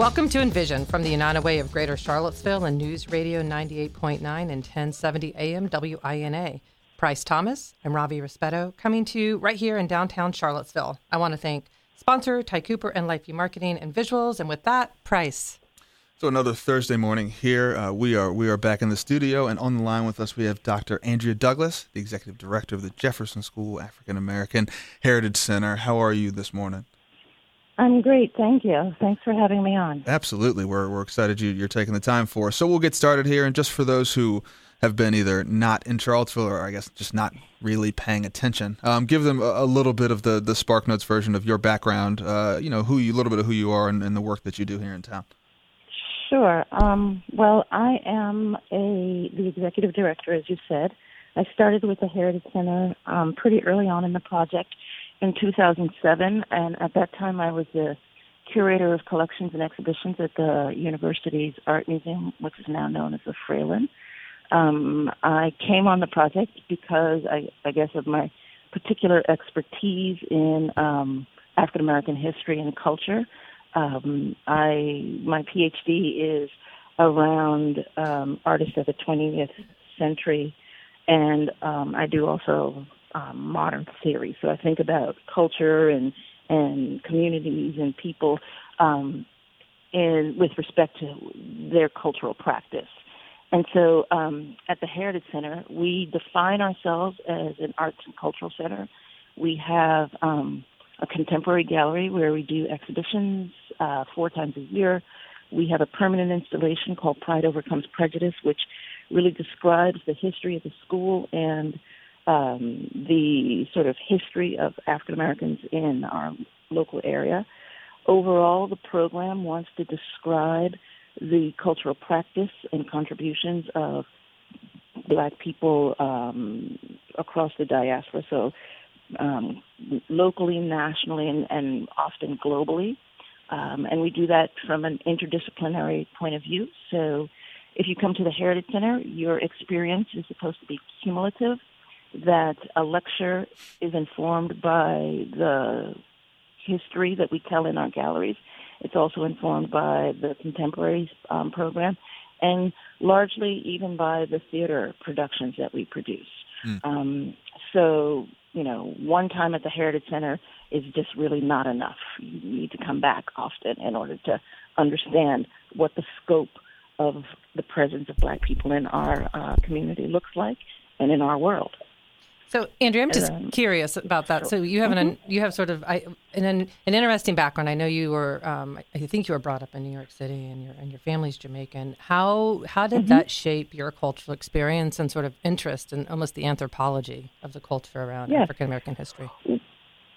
Welcome to Envision from the United Way of Greater Charlottesville and News Radio 98.9 and 1070 AM WINA. Price Thomas, I'm Ravi Rispetto, coming to you right here in downtown Charlottesville. I want to thank sponsor Ty Cooper and Lifeview Marketing and Visuals, and with that, Price. So another Thursday morning here, uh, we are we are back in the studio, and on the line with us we have Dr. Andrea Douglas, the executive director of the Jefferson School African American Heritage Center. How are you this morning? I'm great, thank you. Thanks for having me on. Absolutely, we're we're excited you you're taking the time for us. So we'll get started here, and just for those who have been either not in Charlottesville or I guess just not really paying attention, um, give them a, a, little bit of the the Spark Notes version of your background. Uh, you know, who you, a little bit of who you are and, and the work that you do here in town. Sure. Um, well, I am a the executive director, as you said. I started with the Heritage Center um, pretty early on in the project in 2007, and at that time I was the curator of collections and exhibitions at the university's art museum, which is now known as the Fralin. Um, I came on the project because I, I guess of my particular expertise in um, African American history and culture. Um, I my PhD is around um, artists of the 20th century, and um, I do also um, modern theory. So I think about culture and and communities and people, um, and with respect to their cultural practice. And so um, at the Heritage Center, we define ourselves as an arts and cultural center. We have um, a contemporary gallery where we do exhibitions uh, four times a year. We have a permanent installation called Pride Overcomes Prejudice, which really describes the history of the school and um, the sort of history of African Americans in our local area. Overall, the program wants to describe the cultural practice and contributions of black people um, across the diaspora, so um, locally, nationally, and, and often globally. Um, and we do that from an interdisciplinary point of view. So if you come to the Heritage Center, your experience is supposed to be cumulative that a lecture is informed by the history that we tell in our galleries. It's also informed by the contemporary um, program and largely even by the theater productions that we produce. Mm. Um, so, you know, one time at the Heritage Center is just really not enough. You need to come back often in order to understand what the scope of the presence of black people in our uh, community looks like and in our world. So, Andrea, I'm just um, curious about that. So, you have an mm-hmm. you have sort of I, an an interesting background. I know you were um, I think you were brought up in New York City, and your and your family's Jamaican. How how did mm-hmm. that shape your cultural experience and sort of interest in almost the anthropology of the culture around yes. African American history?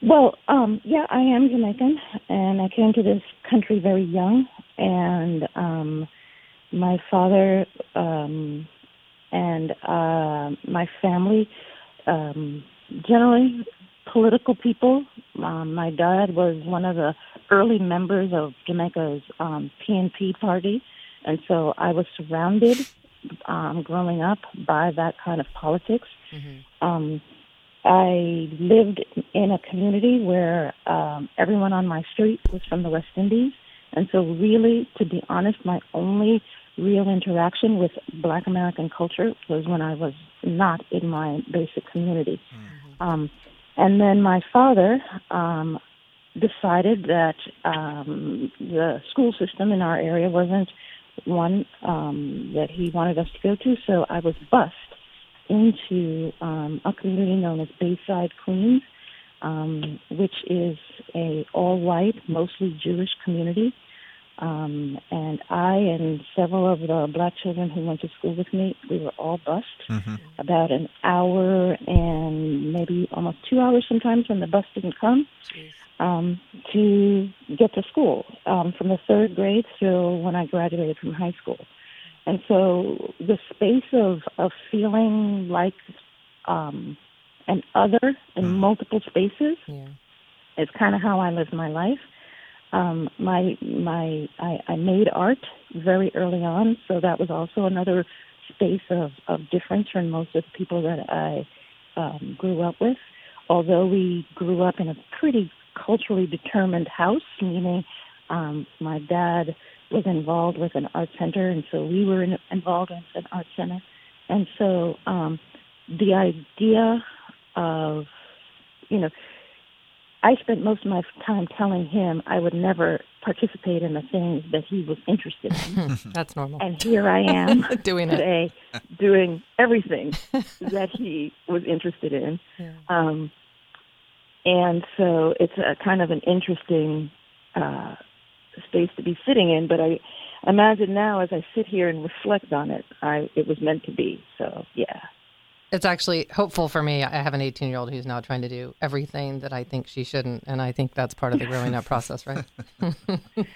Well, um, yeah, I am Jamaican, and I came to this country very young, and um, my father um, and uh, my family um, generally political people. Um, my dad was one of the early members of Jamaica's um, PNP party, and so I was surrounded um, growing up by that kind of politics. Mm-hmm. Um, I lived in a community where um, everyone on my street was from the West Indies, and so really, to be honest, my only real interaction with Black American culture was when I was not in my basic community. Mm-hmm. Um, and then my father um, decided that um, the school system in our area wasn't one um, that he wanted us to go to, so I was bused into um, a community known as Bayside Queens, um, which is a all-white, mostly Jewish community. Um, and I and several of the black children who went to school with me, we were all bused mm-hmm. about an hour and maybe almost two hours sometimes when the bus didn't come um, to get to school um, from the third grade through when I graduated from high school. And so the space of, of feeling like um, an other in mm. multiple spaces yeah. is kind of how I live my life. Um, my my I, I made art very early on, so that was also another space of, of difference from most of the people that I um, grew up with. Although we grew up in a pretty culturally determined house, meaning um, my dad was involved with an art center, and so we were in, involved with an art center. And so um, the idea of, you know, I spent most of my time telling him I would never participate in the things that he was interested in. That's normal. And here I am doing today, it. doing everything that he was interested in. Yeah. Um, and so it's a kind of an interesting uh, space to be sitting in. But I imagine now, as I sit here and reflect on it, I it was meant to be. So yeah it's actually hopeful for me. I have an 18 year old who's now trying to do everything that I think she shouldn't, and I think that's part of the growing up process, right?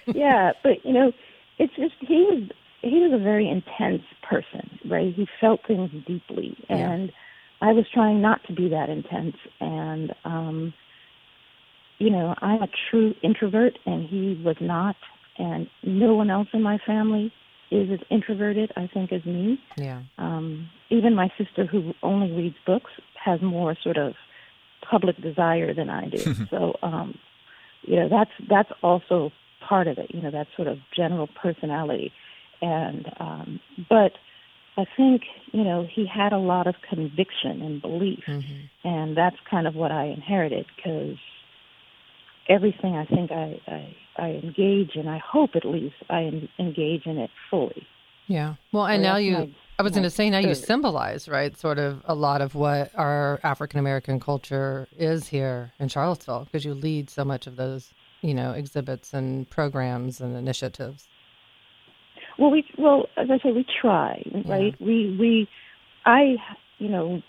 yeah, but you know, it's just he was he was a very intense person, right? He felt things deeply, and yeah. I was trying not to be that intense, and um, you know, I'm a true introvert, and he was not, and no one else in my family is as introverted, I think, as me. Yeah. Um, even my sister, who only reads books, has more sort of public desire than I do. so, um, you know, that's that's also part of it. You know, that sort of general personality, and um, but I think you know he had a lot of conviction and belief, mm-hmm. and that's kind of what I inherited because everything I think I, I I engage in. I hope at least I engage in it fully. Yeah. Well, and so now you. My, I was going to say now you symbolize right, sort of a lot of what our African American culture is here in Charlottesville because you lead so much of those, you know, exhibits and programs and initiatives. Well, we well as I say, we try, right? Yeah. We we, I you know,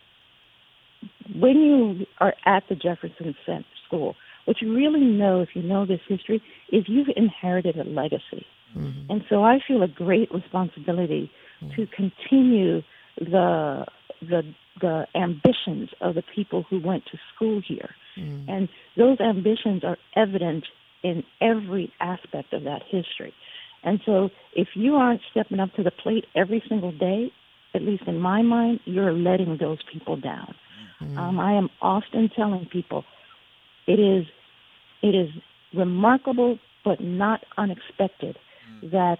when you are at the Jefferson Center School, what you really know, if you know this history, is you've inherited a legacy. Mm-hmm. And so I feel a great responsibility mm-hmm. to continue the the the ambitions of the people who went to school here. Mm-hmm. And those ambitions are evident in every aspect of that history. And so if you aren't stepping up to the plate every single day, at least in my mind, you're letting those people down. Mm-hmm. Um, I am often telling people it is it is remarkable but not unexpected mm. that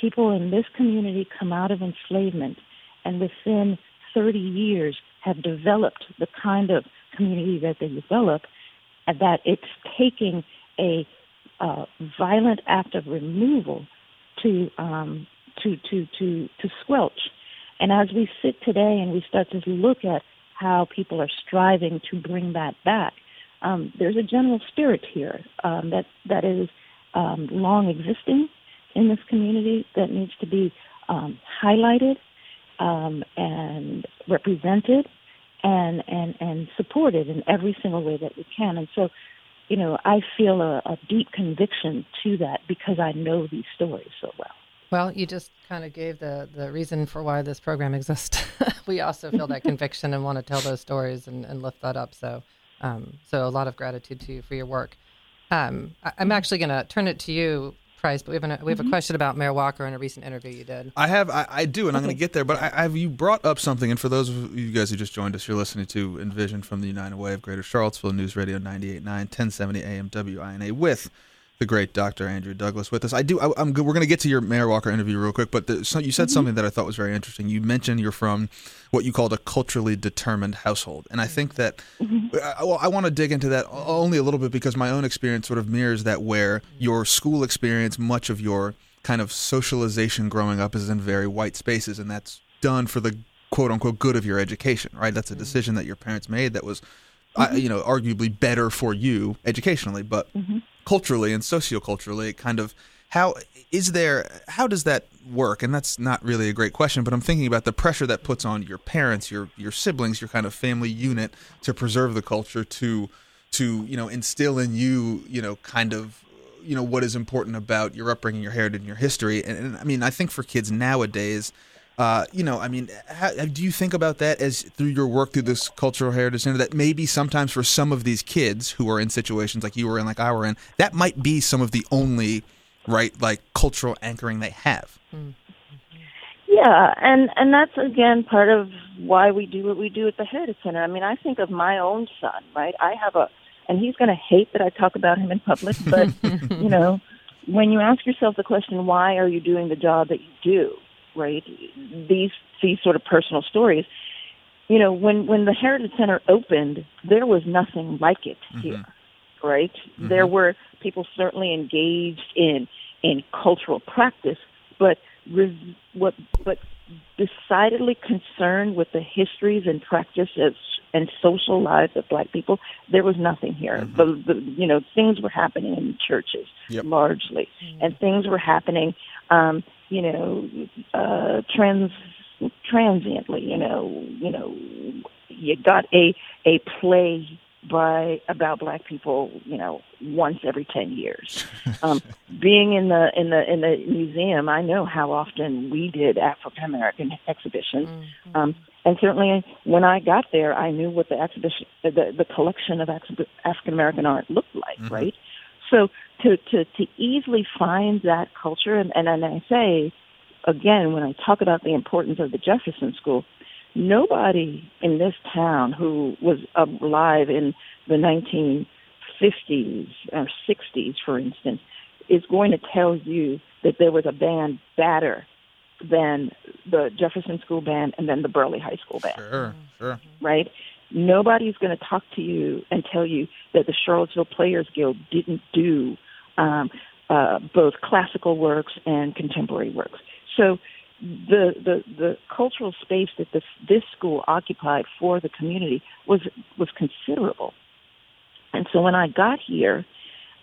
people in this community come out of enslavement and within 30 years have developed the kind of community that they develop, and that it's taking a uh, violent act of removal to um, to to to to squelch. And as we sit today and we start to look at how people are striving to bring that back, um, there's a general spirit here um, that that is um, long existing in this community that needs to be um, highlighted um, and represented and and and supported in every single way that we can. And so, you know, I feel a, a deep conviction to that because I know these stories so well. Well, you just kind of gave the, the reason for why this program exists. we also feel that conviction and want to tell those stories and, and lift that up. So um, so a lot of gratitude to you for your work. Um, I, am actually going to turn it to you, Price, but we have, an, we have mm-hmm. a question about Mayor Walker in a recent interview you did. I have, I, I do, and I'm going to get there. But I, have you brought up something, and for those of you guys who just joined us, you're listening to Envision from the United Way of Greater Charlottesville News Radio 98.9, 1070 AM WINA with the great Dr. Andrea Douglas with us. I do. I, am We're going to get to your Mayor Walker interview real quick, but the, so you said mm-hmm. something that I thought was very interesting. You mentioned you're from what you called a culturally determined household, and I think that mm-hmm. I, well, I want to dig into that only a little bit because my own experience sort of mirrors that, where your school experience, much of your kind of socialization growing up is in very white spaces, and that's done for the quote unquote good of your education, right? That's a mm-hmm. decision that your parents made that was, uh, you know, arguably better for you educationally, but mm-hmm culturally and socioculturally kind of how is there how does that work? And that's not really a great question but i'm thinking about the pressure that puts on your parents your your siblings your kind of family unit to preserve the culture to to you know instill in you you know kind of you know what is important about your upbringing your heritage and your history. And, and i mean i think for kids nowadays uh, you know, I mean, how, do you think about that as through your work through this cultural heritage center? That maybe sometimes for some of these kids who are in situations like you were in, like I were in, that might be some of the only right, like cultural anchoring they have. Yeah, and and that's again part of why we do what we do at the Heritage Center. I mean, I think of my own son, right? I have a, and he's going to hate that I talk about him in public, but you know, when you ask yourself the question, why are you doing the job that you do, right? These these sort of personal stories. You know, when when the Heritage Center opened, there was nothing like it mm-hmm. here, right? Mm-hmm. There were people certainly engaged in in cultural practice, but res- what but decidedly concerned with the histories and practices and social lives of black people, there was nothing here. Mm-hmm. The, the, you know, things were happening in churches yep. largely, mm-hmm. and things were happening, um, you know, uh, trans transiently. You know, you know, you got a a play by about black people, you know, once every ten years. Um, being in the in the in the museum, I know how often we did African American exhibitions, mm-hmm. um, and certainly when I got there, I knew what the exhibition, the the collection of African American art looked like, mm-hmm. right? So to to to easily find that culture, and and, and I say again when I talk about the importance of the Jefferson School nobody in this town who was alive in the 1950s or 60s, for instance, is going to tell you that there was a band better than the Jefferson School Band and then the Burley High School Band. Sure, sure. Right? Nobody's going to talk to you and tell you that the Charlottesville Players Guild didn't do um, uh, both classical works and contemporary works. So the, the, the cultural space that this, this school occupied for the community was, was considerable. And so when I got here,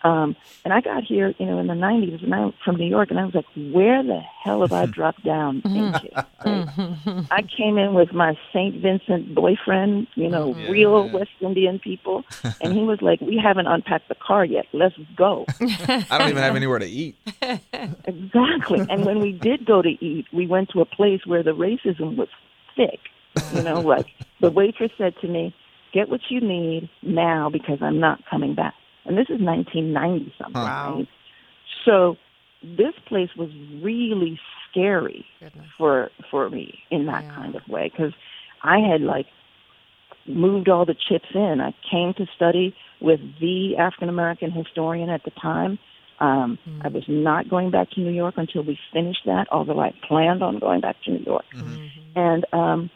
um, and I got here, you know, in the 90s and I'm from New York, and I was like, where the hell have I dropped down into? Right? I came in with my St. Vincent boyfriend, you know, yeah, real yeah. West Indian people, and he was like, we haven't unpacked the car yet. Let's go. I don't even have anywhere to eat. exactly. And when we did go to eat, we went to a place where the racism was thick. You know, like the waitress said to me, get what you need now because I'm not coming back and this is 1990 something. Wow. Right? So this place was really scary Goodness. for for me in that yeah. kind of way because I had like moved all the chips in. I came to study with the African American historian at the time. Um, mm-hmm. I was not going back to New York until we finished that, although I planned on going back to New York. Mm-hmm. And um,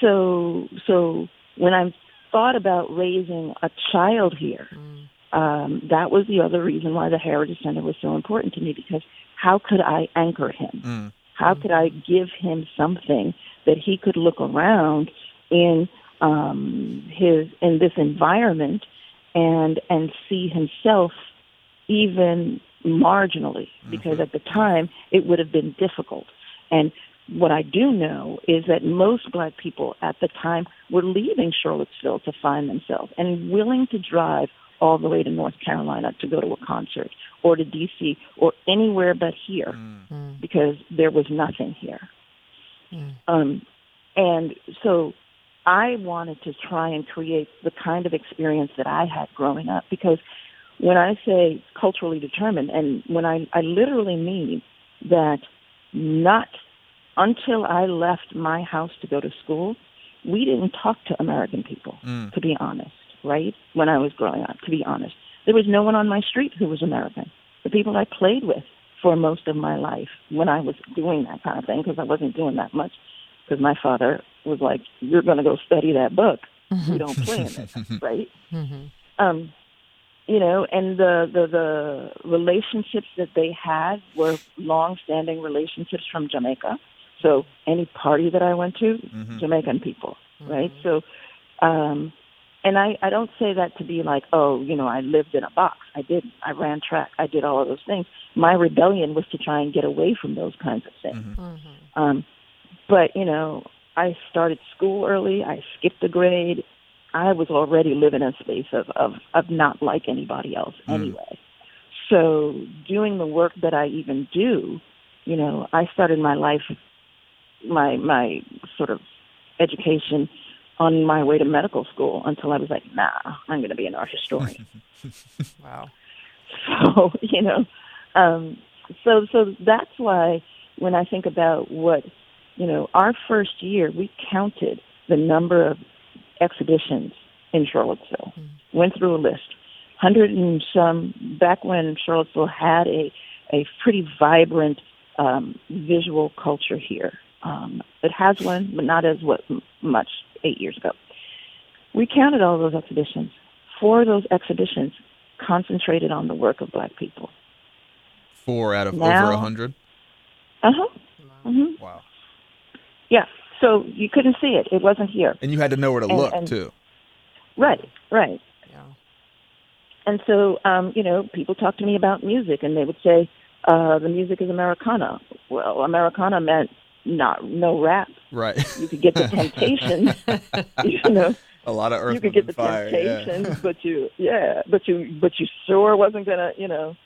so, so when I thought about raising a child here, mm um, that was the other reason why the Heritage Center was so important to me because how could I anchor him? Mm. How could I give him something that he could look around in um, his in this environment and and see himself even marginally because mm-hmm. at the time it would have been difficult and what I do know is that most black people at the time were leaving Charlottesville to find themselves and willing to drive all the way to North Carolina to go to a concert or to DC or anywhere but here mm. because there was nothing here. Mm. Um, and so I wanted to try and create the kind of experience that I had growing up because when I say culturally determined, and when I, I literally mean that not until I left my house to go to school, we didn't talk to American people, mm. to be honest right? When I was growing up, to be honest. There was no one on my street who was American. The people I played with for most of my life when I was doing that kind of thing, because I wasn't doing that much, because my father was like, "You're going to go study that book. We don't play in it, right?" Mm-hmm. Um, you know, and the, the the relationships that they had were long-standing relationships from Jamaica. So any party that I went to, mm-hmm. Jamaican people, right? Mm-hmm. So um, and I, I don't say that to be like, oh, you know, I lived in a box. I didn't. I ran track. I did all of those things. My rebellion was to try and get away from those kinds of things. Mm-hmm. mm-hmm. Um, but you know, I started school early. I skipped a grade. I was already living in a space of of, of not like anybody else mm. anyway. So doing the work that I even do, you know, I started my life, my my sort of education on my way to medical school until I was like, nah, I'm going to be an art historian. wow. So, you know, um, so, so that's why when I think about what, you know, our first year, we counted the number of exhibitions in Charlottesville, mm. went through a list, hundred and some, back when Charlottesville had a, a pretty vibrant um, visual culture here. Um, it has one, but not as what, much eight years ago. We counted all those exhibitions. Four of those exhibitions concentrated on the work of black people. Four out of now, over a hundred. Uh huh. Mm-hmm. Wow. Yeah. So you couldn't see it; it wasn't here. And you had to know where to and, look and, too. Right. Right. Yeah. And so, um, you know, people talk to me about music, and they would say, uh, "The music is Americana." Well, Americana meant not no rap. Right. You could get the temptation, you know. A lot of earth. You could get the fire, Temptations, yeah. but you, yeah, but you, but you sure wasn't gonna, you know,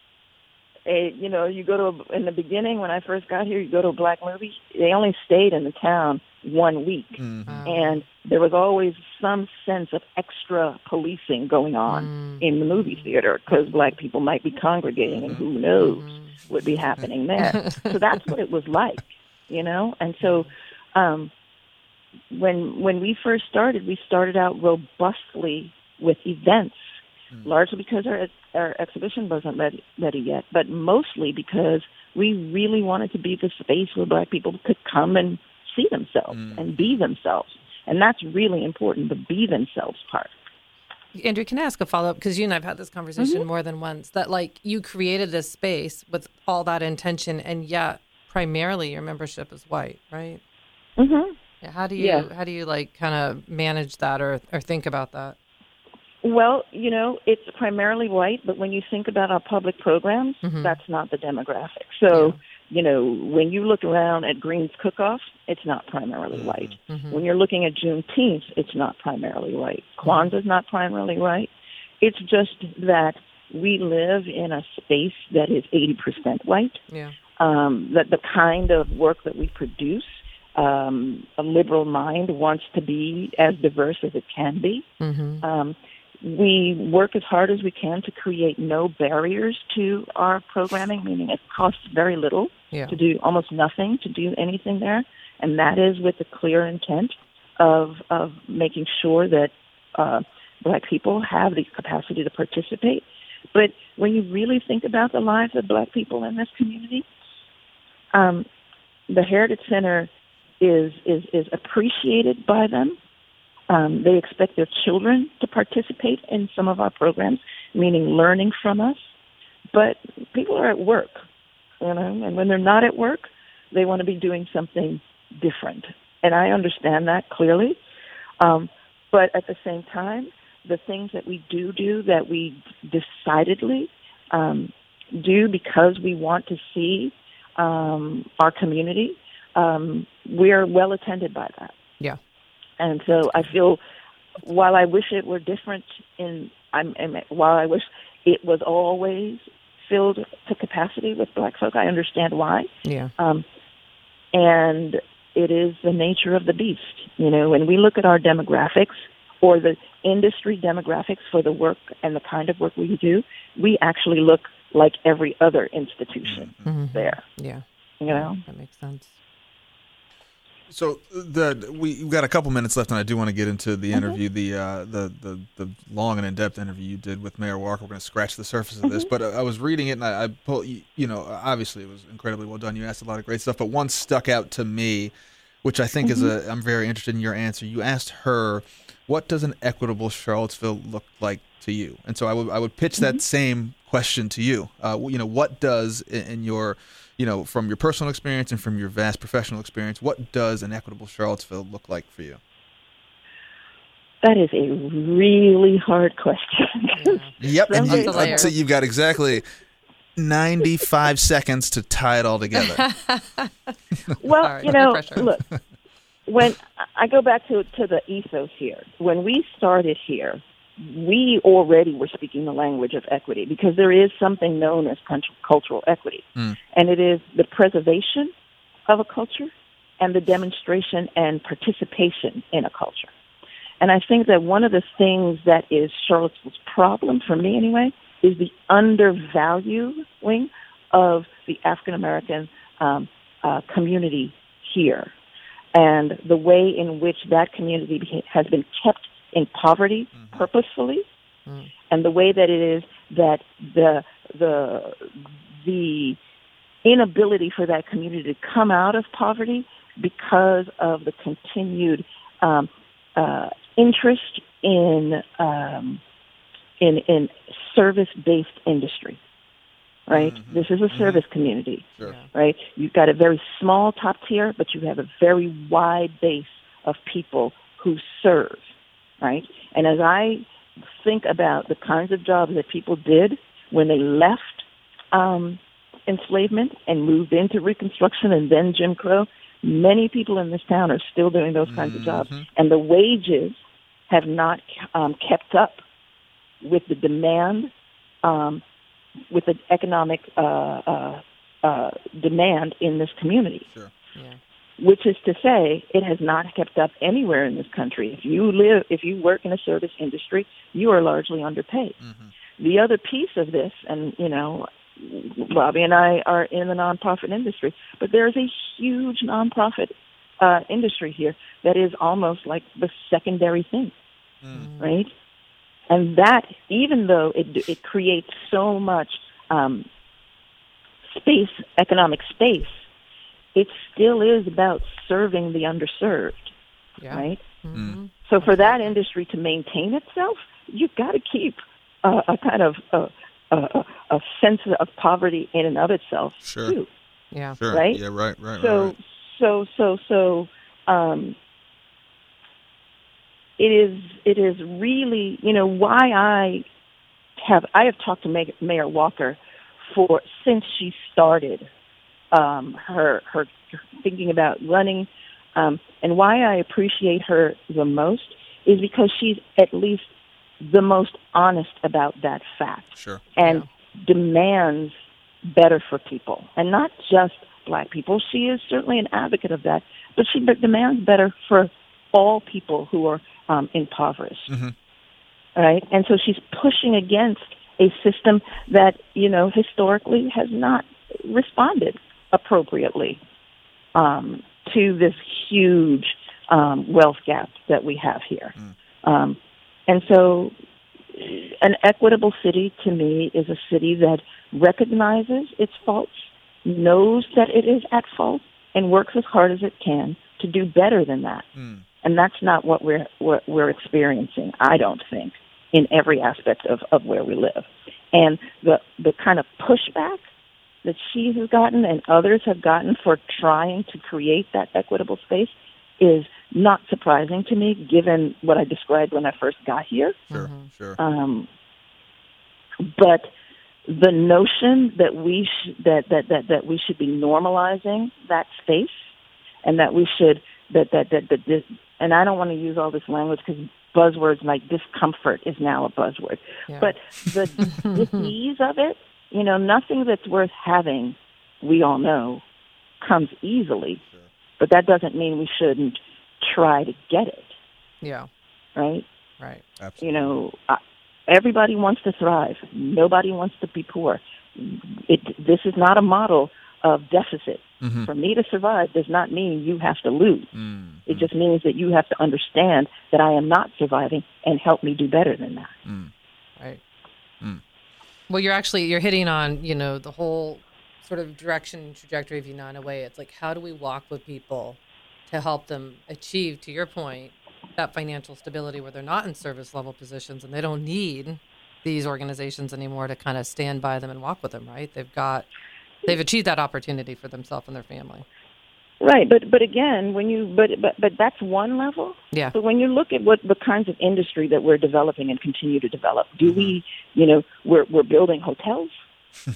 a, you know, you go to a, in the beginning when I first got here, you go to a black movie. They only stayed in the town one week, mm-hmm. and there was always some sense of extra policing going on mm-hmm. in the movie theater because black people might be congregating, and who knows Mm-hmm. would be happening there. so that's what it was like, you know. And so, um, when when we first started, we started out robustly with events, Mm. largely because our our exhibition wasn't ready, ready yet, but mostly because we really wanted to be the space where black people could come and see themselves Mm. and be themselves, and that's really important. The be themselves part. Andrea, can I ask a follow up? Because you and I've had this conversation Mm-hmm. more than once. That like you created this space with all that intention, and yet primarily your membership is white, right? Mm-hmm. Yeah, how do you Yeah. how do you like kind of manage that or or think about that? Well, you know, it's primarily white, but when you think about our public programs, Mhm. that's not the demographic. So, you know, when you look around at Green's Cook-Off, it's not primarily white. Mhm. When you're looking at Juneteenth, it's not primarily white. Kwanzaa's not primarily white. It's just that we live in a space that is 80% white. Yeah. Um, that the kind of work that we produce, um, a liberal mind wants to be as diverse as it can be. Mm-hmm. Um, we work as hard as we can to create no barriers to our programming, meaning it costs very little Yeah. to do almost nothing to do anything there, and that is with the clear intent of of making sure that uh, black people have the capacity to participate. But when you really think about the lives of black people in this community, um, the Heritage Center is is is appreciated by them. Um, they expect their children to participate in some of our programs, meaning learning from us. But people are at work, you know, and when they're not at work, they want to be doing something different. And I understand that clearly. Um, but at the same time, the things that we do do that we decidedly um, do because we want to see um, our community, um, we are well attended by that. Yeah. And so I feel, while I wish it were different, in I'm, I'm while I wish it was always filled to capacity with black folk, I understand why. Yeah. Um, and it is the nature of the beast. You know, when we look at our demographics or the industry demographics for the work and the kind of work we do, we actually look like every other institution Mm-hmm. there. Yeah. You know. That makes sense. So the we, we've got a couple minutes left, and I do want to get into the Mm-hmm. interview, the uh, the the the long and in depth interview you did with Mayor Walker. We're going to scratch the surface of Mm-hmm. this, but I, I was reading it, and I, I pulled, you, you know, obviously it was incredibly well done. You asked a lot of great stuff, but one stuck out to me, which I think is Mm-hmm. a. I'm very interested in your answer. You asked her, "What does an equitable Charlottesville look like to you?" And so I would I would pitch that Mm-hmm. same question to you. Uh, you know, what does in, in your you know, from your personal experience and from your vast professional experience, what does an equitable Charlottesville look like for you? That is a really hard question. Yep, and you, uh, so you've got exactly 95 seconds to tie it all together. well, Sorry, you know, pressure. look, when I go back to to the ethos here, when we started here, we already were speaking the language of equity because there is something known as cultural equity, Mm. and it is the preservation of a culture and the demonstration and participation in a culture. And I think that one of the things that is Charlottesville's problem, for me anyway, is the undervaluing of the African American um, uh, community here, and the way in which that community has been kept in poverty purposefully, Mm. and the way that it is that the the the inability for that community to come out of poverty because of the continued um, uh, interest in um, in in service based industry. Right. Mm-hmm. This is a mm-hmm. service mm-hmm. community. Sure. Right. You've got a very small top tier, but you have a very wide base of people who serve. Right. And as I think about the kinds of jobs that people did when they left um, enslavement and moved into Reconstruction and then Jim Crow, many people in this town are still doing those kinds mm-hmm. of jobs, mm-hmm. and the wages have not um, kept up with the demand, um, with the economic uh, uh, uh, demand in this community. Sure. Yeah. Which is to say, it has not kept up anywhere in this country. If you live, if you work in a service industry, you are largely underpaid. Mm-hmm. The other piece of this, and you know, Ravi and I are in the nonprofit industry, but there's a huge nonprofit uh, industry here that is almost like the secondary thing, mm. right? And that, even though it it creates so much um, space, economic space, it still is about serving the underserved, yeah. right? Mm-hmm. So for that industry to maintain itself, you've got to keep uh, a kind of uh, a, a sense of poverty in and of itself sure. too. Yeah. Sure. Right. Yeah. Right. Right. So right. so so so um, it is it is really you know why I have I have talked to Mayor Walker for since she started um, her her thinking about running, um, and why I appreciate her the most is because she's at least the most honest about that fact. Sure. And yeah. demands better for people, and not just black people. She is certainly an advocate of that, but she demands better for all people who are um, impoverished. Mm-hmm. Right, and so she's pushing against a system that you know historically has not responded appropriately um, to this huge um, wealth gap that we have here. Mm. Um, and so, an equitable city to me is a city that recognizes its faults, knows that it is at fault, and works as hard as it can to do better than that. Mm. And that's not what we're what we're experiencing. I don't think in every aspect of, of where we live. And the the kind of pushback that she has gotten and others have gotten for trying to create that equitable space is not surprising to me, given what I described when I first got here. Sure, mm-hmm. sure. Um, but the notion that we sh- that, that that that we should be normalizing that space, and that we should that that that, that this, and I don't want to use all this language because buzzwords like discomfort is now a buzzword. Yeah. But the disease of it, you know, nothing that's worth having, we all know, comes easily. Sure. But that doesn't mean we shouldn't try to get it. Yeah. Right? Right. Absolutely. You know, uh, everybody wants to thrive. Nobody wants to be poor. It, this is not a model of deficit. Mm-hmm. For me to survive does not mean you have to lose. Mm-hmm. It just means that you have to understand that I am not surviving and help me do better than that. Mm. Right. Mm. Well, you're actually you're hitting on you know the whole sort of direction and trajectory of United Way. It's like how do we walk with people to help them achieve, to your point, that financial stability where they're not in service level positions and they don't need these organizations anymore to kind of stand by them and walk with them, right? They've got they've achieved that opportunity for themselves and their family. Right, but but again, when you but but but that's one level. Yeah. But when you look at what the kinds of industry that we're developing and continue to develop, do we, mm-hmm. you know, we're we're building hotels.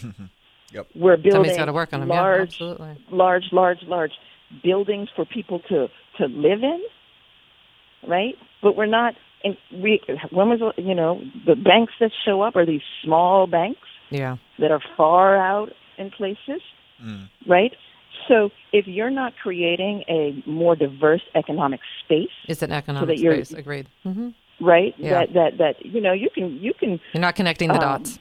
yep. We're building Somebody's got to work on them. large, yeah, absolutely. large, large, large buildings for people to to live in, right? But we're not. And we when was you know the banks that show up are these small banks, yeah, that are far out in places, mm. right? So if you're not creating a more diverse economic space, it's an economic so space. Agreed. Mm-hmm. Right. Yeah. That that that you know you can you can. You're not connecting the um, dots.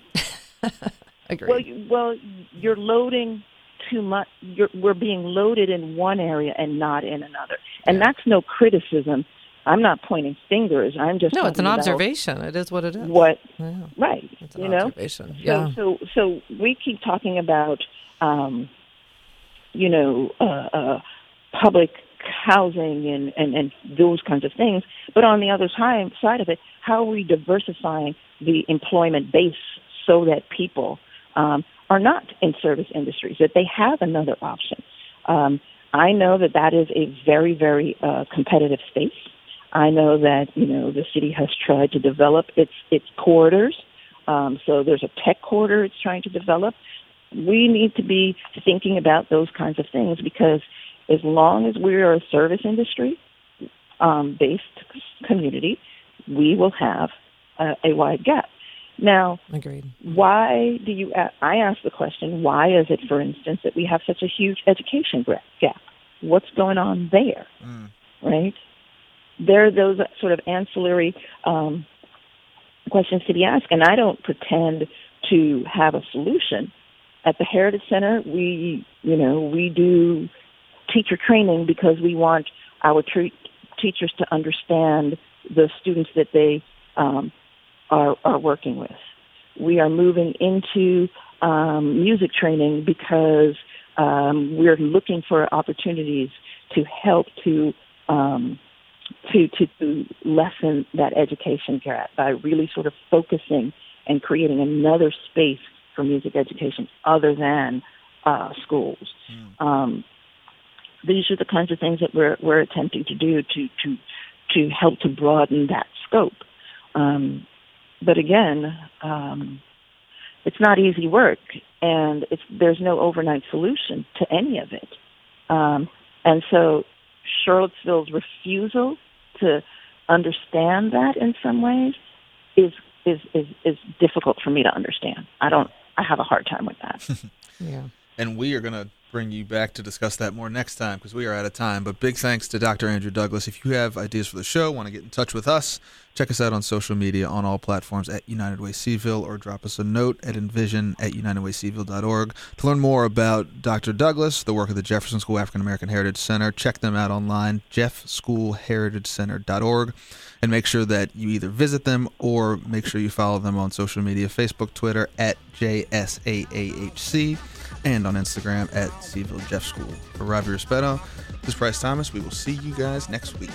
Agreed. Well, you, well, you're loading too much. You're, we're being loaded in one area and not in another, and that's no criticism. I'm not pointing fingers. I'm just no. It's an observation. It is what it is. What yeah. right? It's an you observation. know. Yeah. So so so we keep talking about um, you know, uh, uh, public housing and, and, and those kinds of things. But on the other side, side of it, how are we diversifying the employment base so that people um, are not in service industries, that they have another option? Um, I know that that is a very, very uh, competitive space. I know that you know the city has tried to develop its its corridors. Um, so there's a tech corridor it's trying to develop. We need to be thinking about those kinds of things because as long as we are a service industry um, based community, we will have a, a wide gap. Now, Agreed. why do you? I ask the question: Why is it, for instance, that we have such a huge education gap? What's going on there? Mm. Right? There are those sort of ancillary um, questions to be asked, and I don't pretend to have a solution. At the Heritage Center, we, you know, we do teacher training because we want our tre- teachers to understand the students that they um, are, are working with. We are moving into um, music training because um, we're looking for opportunities to help to um, to to lessen that education gap by really sort of focusing and creating another space for music education other than uh, schools. Mm. Um, these are the kinds of things that we're we're attempting to do to to to help to broaden that scope. Um, but again, um, it's not easy work, and it's there's no overnight solution to any of it. Um, and so, Charlottesville's refusal to understand that in some ways is is is is difficult for me to understand. I don't. I have a hard time with that. yeah. And we are going to bring you back to discuss that more next time because we are out of time. But big thanks to Dr. Andrea Douglas. If you have ideas for the show, want to get in touch with us, check us out on social media on all platforms at United Way CVille or drop us a note at envision at unitedwaycville.org. To learn more about Dr. Douglas, the work of the Jefferson School African American Heritage Center, check them out online, jeffschoolheritagecenter.org. And make sure that you either visit them or make sure you follow them on social media Facebook, Twitter at JSAAHC and on Instagram at CVille Jeff School. For Ravi Rispetto, this is Price Thomas. We will see you guys next week.